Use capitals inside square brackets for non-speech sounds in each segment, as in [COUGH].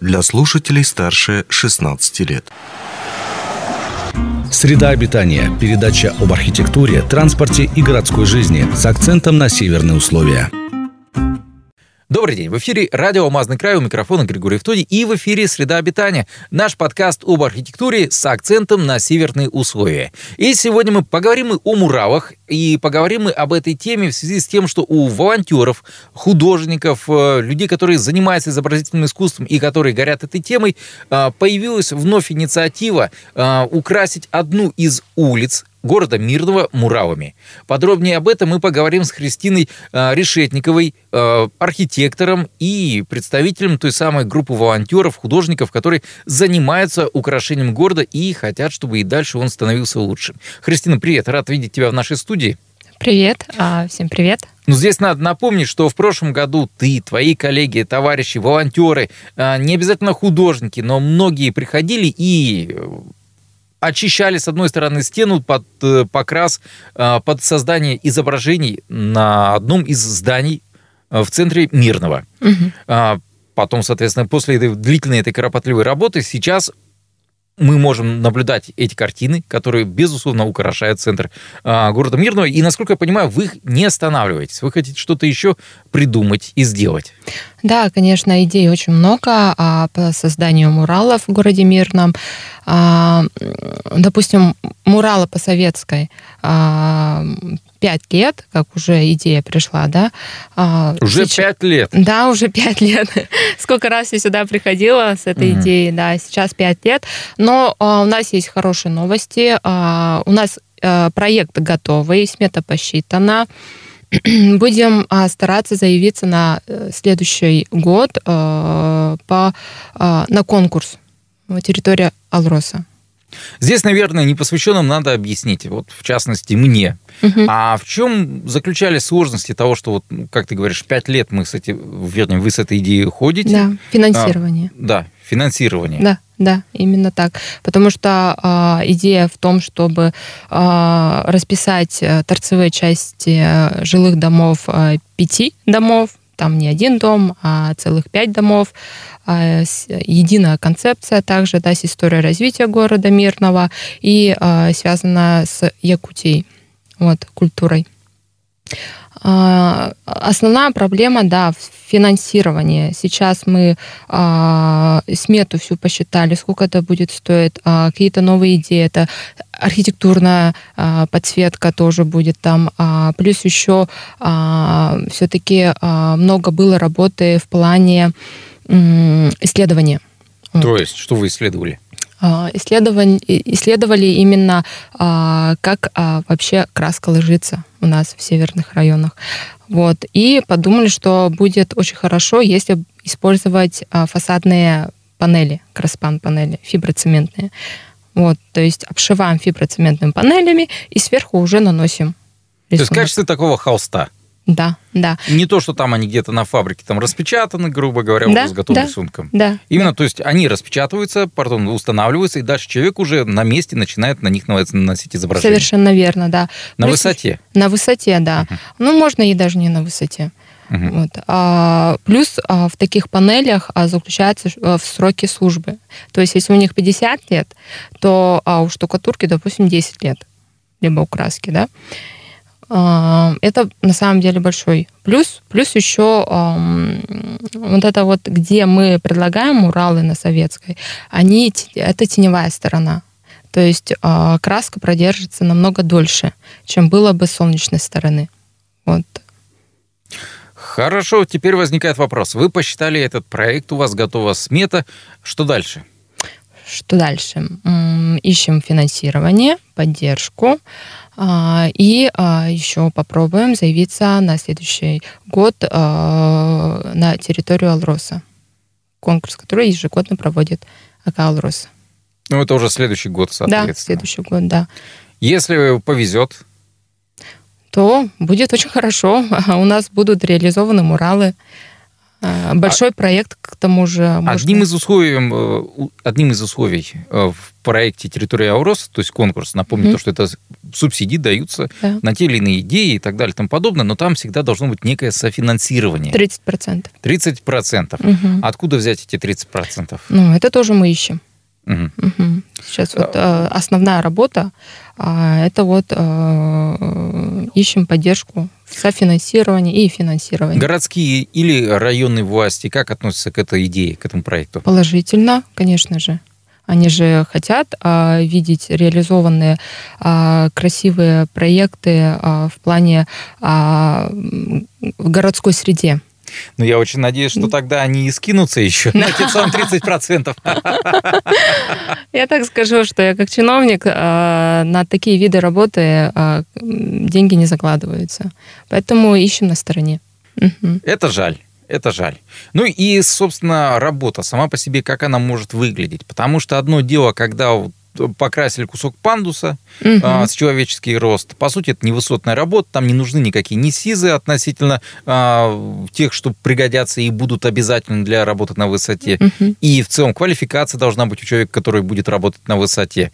для слушателей старше 16 лет. Среда обитания. Передача об архитектуре, транспорте и городской жизни с акцентом на северные условия. Добрый день. В эфире радио «Алмазный край» у микрофона Григорий Втоди и в эфире «Среда обитания». Наш подкаст об архитектуре с акцентом на северные условия. И сегодня мы поговорим о муравах и поговорим мы об этой теме в связи с тем, что у волонтеров, художников, э, людей, которые занимаются изобразительным искусством и которые горят этой темой, э, появилась вновь инициатива э, украсить одну из улиц города Мирного муравами. Подробнее об этом мы поговорим с Христиной э, Решетниковой, э, архитектором и представителем той самой группы волонтеров, художников, которые занимаются украшением города и хотят, чтобы и дальше он становился лучше. Христина, привет, рад видеть тебя в нашей студии. Привет, а, всем привет. Ну, здесь надо напомнить, что в прошлом году ты, твои коллеги, товарищи, волонтеры, а, не обязательно художники, но многие приходили и очищали, с одной стороны, стену под э, покрас, э, под создание изображений на одном из зданий э, в центре Мирного. Угу. Потом, соответственно, после этой длительной этой кропотливой работы сейчас мы можем наблюдать эти картины, которые, безусловно, украшают центр э, города Мирного. И, насколько я понимаю, вы их не останавливаетесь. Вы хотите что-то еще придумать и сделать. Да, конечно, идей очень много а, по созданию муралов в городе Мирном. А, допустим, муралы по советской а, пять лет, как уже идея пришла, да. А, уже пять лет? Да, уже пять лет. [LAUGHS] Сколько раз я сюда приходила с этой угу. идеей, да, сейчас пять лет. Но у нас есть хорошие новости. У нас а, проект готовый, смета посчитана. [CLEARS THROAT] Будем стараться заявиться на э, следующий год а, по, на конкурс территория Алроса. Здесь, наверное, непосвященным надо объяснить, вот в частности мне. Угу. А в чем заключались сложности того, что, вот, как ты говоришь, пять лет мы с этим, вернее, вы с этой идеей ходите? Да, финансирование. А, да, финансирование. Да, да, именно так. Потому что э, идея в том, чтобы э, расписать э, торцевые части э, жилых домов э, пяти домов, там не один дом, а целых пять домов, а, единая концепция также, да, с историей развития города Мирного и э, связана с Якутией, вот, культурой. Э, основная проблема, да, в финансировании. Сейчас мы э, смету всю посчитали, сколько это будет стоить, э, какие-то новые идеи, это архитектурная подсветка тоже будет там, плюс еще все-таки много было работы в плане исследования. То есть, что вы исследовали? Исследовали, исследовали именно, как вообще краска ложится у нас в северных районах. Вот. И подумали, что будет очень хорошо, если использовать фасадные панели, краспан-панели, фиброцементные. Вот, то есть обшиваем фиброцементными панелями и сверху уже наносим рисунок. То есть качество такого холста? Да, да. Не то, что там они где-то на фабрике там распечатаны, грубо говоря, да, уже с готовым да, рисунком. Да. Именно, то есть они распечатываются, пардон, устанавливаются, и дальше человек уже на месте начинает на них наносить изображение. Совершенно верно, да. На Плюс, высоте? На высоте, да. Uh-huh. Ну, можно и даже не на высоте. Uh-huh. Вот. А, плюс а, в таких панелях а, заключается а, в сроки службы. То есть, если у них 50 лет, то а, у штукатурки, допустим, 10 лет, либо у краски, да. Это на самом деле большой плюс. Плюс еще вот это вот, где мы предлагаем муралы на Советской, они, это теневая сторона. То есть а, краска продержится намного дольше, чем было бы с солнечной стороны. Вот. Хорошо, теперь возникает вопрос. Вы посчитали этот проект, у вас готова смета. Что дальше? Что дальше? Ищем финансирование, поддержку. А, и а, еще попробуем заявиться на следующий год а, на территорию Алроса. Конкурс, который ежегодно проводит АК Алроса. Ну, это уже следующий год, соответственно. Да, следующий год, да. Если повезет, то будет очень хорошо. [LAUGHS] У нас будут реализованы муралы А, Большой проект, к тому же. можно- Одним из условий, э, одним из условий э, в проекте «Территория Аурос», то есть конкурс, напомню, Мгм. то, что это субсидии даются Да. на те или иные идеи и так далее и тому подобное, но там всегда должно быть некое софинансирование. 30%. 30%. Мгм. Откуда взять эти 30%? Ну, это тоже мы ищем. Мгм. Мгм. Сейчас вот э, основная работа, а, это вот э, ищем поддержку в софинансировании и финансировании. Городские или районные власти как относятся к этой идее, к этому проекту? Положительно, конечно же. Они же хотят а, видеть реализованные а, красивые проекты а, в плане а, в городской среде. Ну, я очень надеюсь, что тогда они и скинутся еще на те самые 30%. Я так скажу, что я как чиновник а, на такие виды работы а, деньги не закладываются. Поэтому ищем на стороне. Это жаль. Это жаль. Ну и, собственно, работа сама по себе, как она может выглядеть. Потому что одно дело, когда покрасили кусок пандуса Мгм. а, с человеческий рост. По сути, это невысотная работа, там не нужны никакие ни СИЗы относительно а, тех, что пригодятся и будут обязательны для работы на высоте. Мгм. И в целом квалификация должна быть у человека, который будет работать на высоте.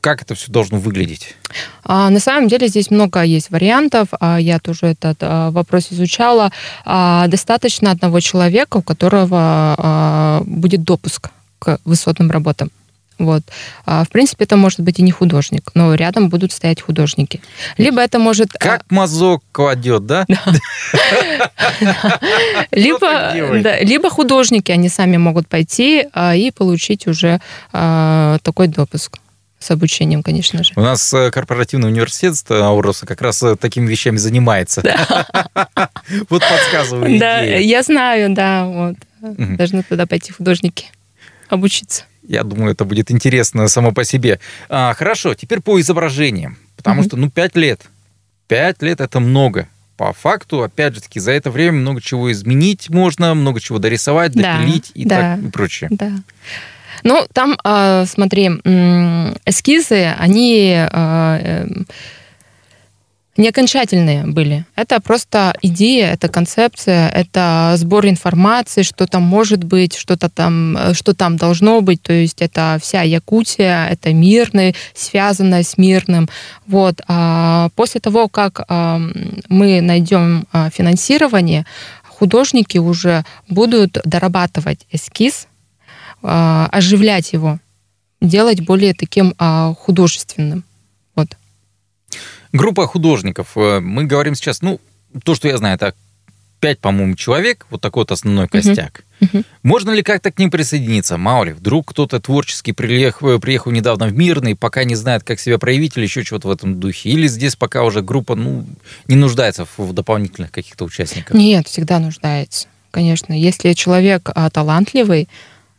Как это все должно выглядеть? А, на самом деле здесь много есть вариантов. А, я тоже этот а, вопрос изучала. А, достаточно одного человека, у которого а, будет допуск к высотным работам. Вот. А, в принципе, это может быть и не художник, но рядом будут стоять художники. Либо это может... а, Как мазок кладет, да? [LAUGHS] [LAUGHS] либо, художники, они сами могут пойти а, и получить уже а, такой допуск с обучением, конечно же. У нас э, корпоративный университет Ауроса как раз э, такими вещами занимается. [LAUGHS] Вот подсказываю Да, я знаю, да, вот. Должны туда пойти художники обучиться. Я думаю, это будет интересно само по себе. А, Хорошо, теперь по изображениям. Потому Мгм. что, ну, пять лет. Пять лет – это много. По факту, опять же таки, за это время много чего изменить можно, много чего дорисовать, Да, допилить и да. так и прочее. Да. Ну, там, а, смотри, эскизы, они а, эм, не окончательные были. Это просто идея, это концепция, это сбор информации, что там может быть, что-то там, э, что там должно быть. То есть это вся Якутия, это мирный, связанное с мирным. Вот. А после того, как а, мы найдем а, финансирование, художники уже будут дорабатывать эскиз, а, оживлять его, делать более таким художественным. Группа художников. Э, Мы говорим сейчас, ну, то, что я знаю, это пять, по-моему, человек, вот такой вот основной костяк. Мгм. Можно ли как-то к ним присоединиться? Мало ли, вдруг кто-то творческий приехал, приехал недавно в Мирный, пока не знает, как себя проявить или еще чего-то в этом духе. Или здесь пока уже группа ну, не нуждается в, в дополнительных каких-то участниках. Нет, всегда нуждается, конечно. Если человек а, талантливый,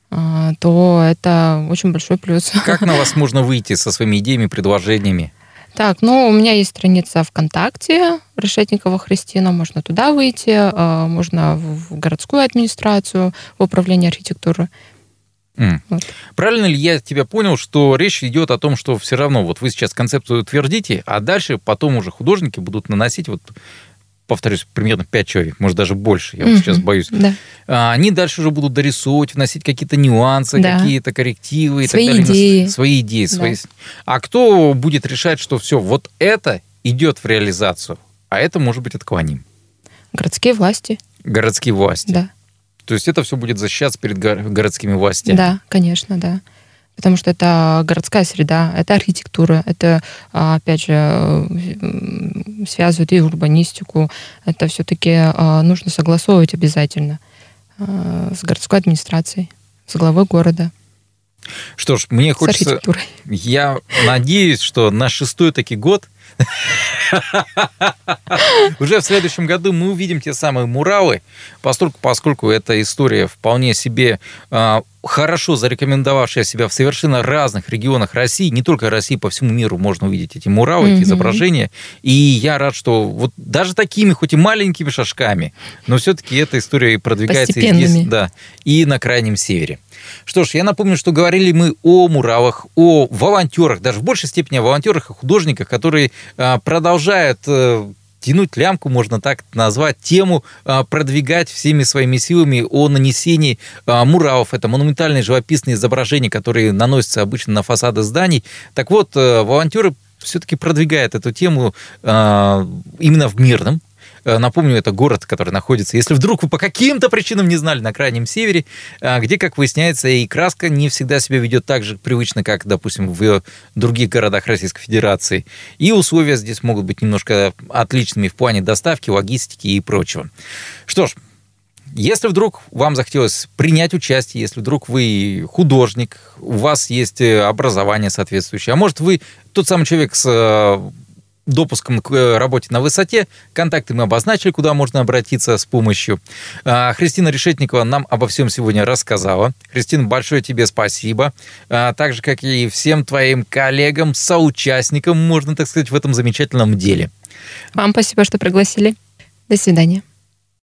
а, то это очень большой плюс. Как на вас можно выйти со своими идеями, предложениями? Так, ну, у меня есть страница ВКонтакте Решетникова Христина, можно туда выйти, а, можно в городскую администрацию, в управление архитектуры. М. Вот. Правильно ли я тебя понял, что речь идет о том, что все равно вот вы сейчас концепцию утвердите, а дальше потом уже художники будут наносить, вот повторюсь, примерно 5 человек, может даже больше, я вот Мгм. сейчас боюсь. Да. А, Они дальше уже будут дорисовывать, вносить какие-то нюансы, Да. какие-то коррективы и Свои так далее. идеи. Свои идеи. Да. Свои... А кто будет решать, что все, вот это идет в реализацию, а это может быть отклоним? Городские власти, Городские власти. да. То есть это все будет защищаться перед го- городскими властями. Да, конечно, да. Потому что это городская среда, это архитектура, это, а, опять же, связывает и урбанистику. Это все-таки нужно согласовывать обязательно а, с городской администрацией, с главой города, Что ж, мне хочется... Я надеюсь, что на шестой таки год уже в следующем году мы увидим те самые муралы, поскольку, поскольку эта история вполне себе а, хорошо зарекомендовавшая себя в совершенно разных регионах России, не только России, по всему миру можно увидеть эти муралы, эти Мгм. изображения. И я рад, что вот даже такими, хоть и маленькими шажками, но все-таки эта история и продвигается и здесь, да, и на крайнем севере. Что ж, я напомню, что говорили мы о муралах, о волонтерах, даже в большей степени о волонтерах и художниках, которые а, продолжают э, тянуть лямку, можно так назвать, тему а, продвигать всеми своими силами о нанесении а, муралов. Это монументальные живописные изображения, которые наносятся обычно на фасады зданий. Так вот, э, волонтеры все-таки продвигают эту тему а, именно в мирном Э, напомню, это город, который находится, если вдруг вы по каким-то причинам не знали, на крайнем севере, э, где, как выясняется, и краска не всегда себя ведет так же привычно, как, допустим, в других городах Российской Федерации. И условия здесь могут быть немножко отличными в плане доставки, логистики и прочего. Что ж, если вдруг вам захотелось принять участие, если вдруг вы художник, у вас есть э, образование соответствующее, а может вы тот самый человек с допуском к э, работе на высоте. Контакты мы обозначили, куда можно обратиться с помощью. А, Христина Решетникова нам обо всем сегодня рассказала. Христина, большое тебе спасибо. А, так же, как и всем твоим коллегам, соучастникам, можно так сказать, в этом замечательном деле. Вам спасибо, что пригласили. До свидания.